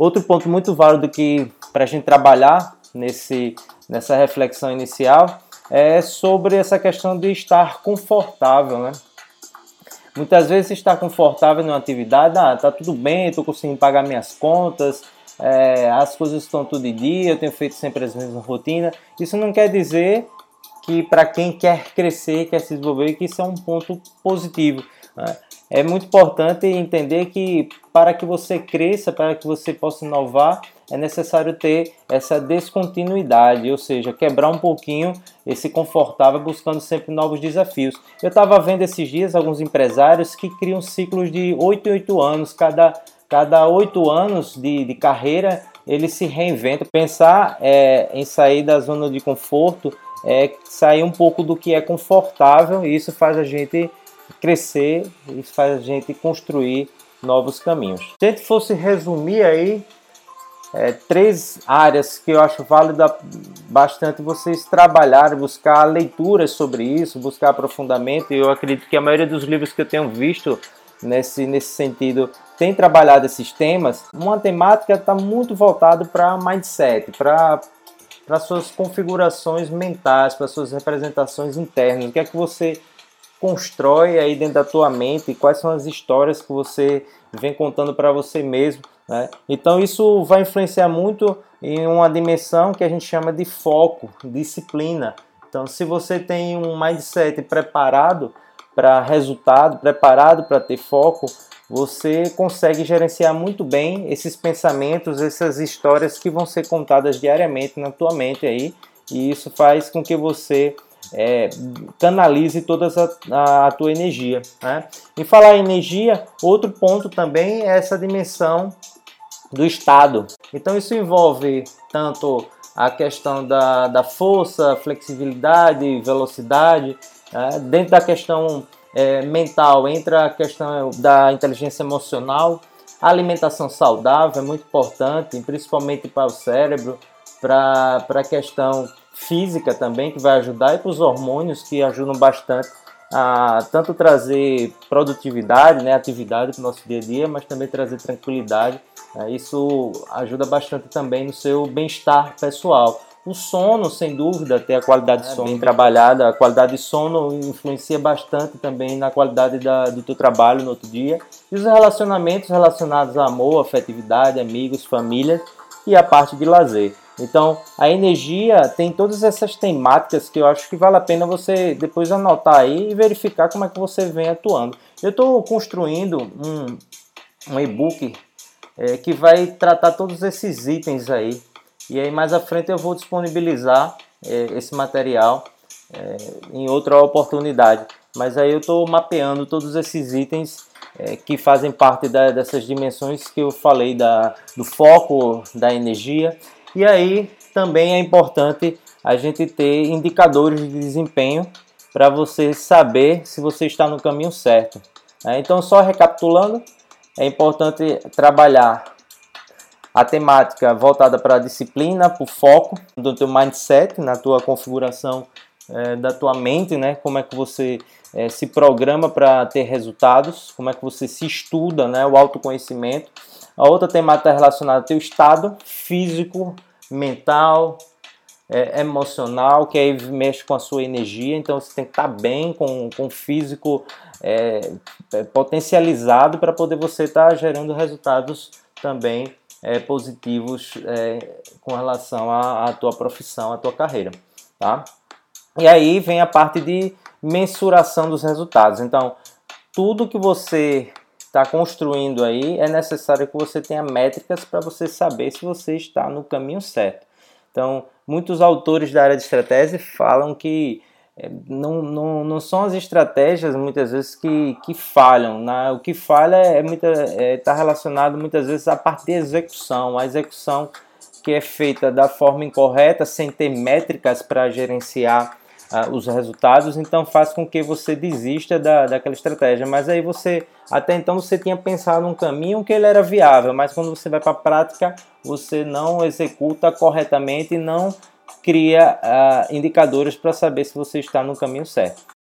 Outro ponto muito válido que para a gente trabalhar nesse, nessa reflexão inicial é sobre essa questão de estar confortável, né? Muitas vezes estar confortável numa atividade, ah, tá tudo bem, estou conseguindo pagar minhas contas, é, as coisas estão tudo em dia, eu tenho feito sempre as mesmas rotinas. Isso não quer dizer que para quem quer crescer, quer se desenvolver, que isso é um ponto positivo. Né? É muito importante entender que para que você cresça, para que você possa inovar, é necessário ter essa descontinuidade, ou seja, quebrar um pouquinho esse confortável, buscando sempre novos desafios. Eu estava vendo esses dias alguns empresários que criam ciclos de 8 em 8 anos, cada cada oito anos de, de carreira ele se reinventa. Pensar é, em sair da zona de conforto é sair um pouco do que é confortável e isso faz a gente crescer, isso faz a gente construir novos caminhos. Se a gente fosse resumir aí é, três áreas que eu acho válida bastante vocês trabalharem, buscar leituras sobre isso, buscar aprofundamento. Eu acredito que a maioria dos livros que eu tenho visto nesse, nesse sentido tem trabalhado esses temas. Uma temática está muito voltada para mindset, para para suas configurações mentais, para suas representações internas. O que é que você constrói aí dentro da tua mente, quais são as histórias que você vem contando para você mesmo. Né? Então isso vai influenciar muito em uma dimensão que a gente chama de foco, disciplina. Então se você tem um mindset preparado para resultado, preparado para ter foco, você consegue gerenciar muito bem esses pensamentos, essas histórias que vão ser contadas diariamente na tua mente aí, e isso faz com que você é, canalize toda a, a, tua energia. Né? E falar em energia, outro ponto também é essa dimensão do estado. Então isso envolve tanto a questão da, da força, flexibilidade, velocidade, né? dentro da questão é, mental entra a questão da inteligência emocional, a alimentação saudável é muito importante, principalmente para o cérebro, para a questão física também, que vai ajudar, e para os hormônios, que ajudam bastante a tanto trazer produtividade, né, atividade para o nosso dia a dia, mas também trazer tranquilidade. Né, isso ajuda bastante também no seu bem-estar pessoal. O sono, sem dúvida, ter a qualidade de é, sono bem trabalhada, a qualidade de sono influencia bastante também na qualidade da, do teu trabalho no outro dia. E os relacionamentos relacionados a amor, afetividade, amigos, família e a parte de lazer. Então, a energia tem todas essas temáticas que eu acho que vale a pena você depois anotar aí e verificar como é que você vem atuando. Eu estou construindo um, um e-book é, que vai tratar todos esses itens aí. E aí mais à frente eu vou disponibilizar é, esse material é, em outra oportunidade. Mas aí eu estou mapeando todos esses itens é, que fazem parte da, dessas dimensões que eu falei da, do foco da energia e aí também é importante a gente ter indicadores de desempenho para você saber se você está no caminho certo. Né? Então, só recapitulando, é importante trabalhar a temática voltada para a disciplina, para o foco do teu mindset, na tua configuração é, da tua mente, né? Como é que você é, se programa para ter resultados, como é que você se estuda, né? O autoconhecimento a outra temática está relacionada ao teu estado físico, mental, é, emocional, que aí mexe com a sua energia. Então você tem que estar tá bem com, com o físico é, é, potencializado para poder você estar tá gerando resultados também é, positivos é, com relação à, à tua profissão, à tua carreira, tá? E aí vem a parte de mensuração dos resultados. Então, tudo que você está construindo aí, é necessário que você tenha métricas para você saber se você está no caminho certo. Então, muitos autores da área de estratégia falam que é, não, não, não são as estratégias muitas vezes que, que falham. Né? O que falha é está é, tá relacionado muitas vezes à parte de execução. A execução que é feita da forma incorreta, sem ter métricas para gerenciar uh, os resultados, então faz com que você desista da, daquela estratégia. Mas aí você, até então você tinha pensado num caminho que ele era viável, mas quando você vai para a prática, você não executa corretamente e não cria uh, indicadores para saber se você está no caminho certo.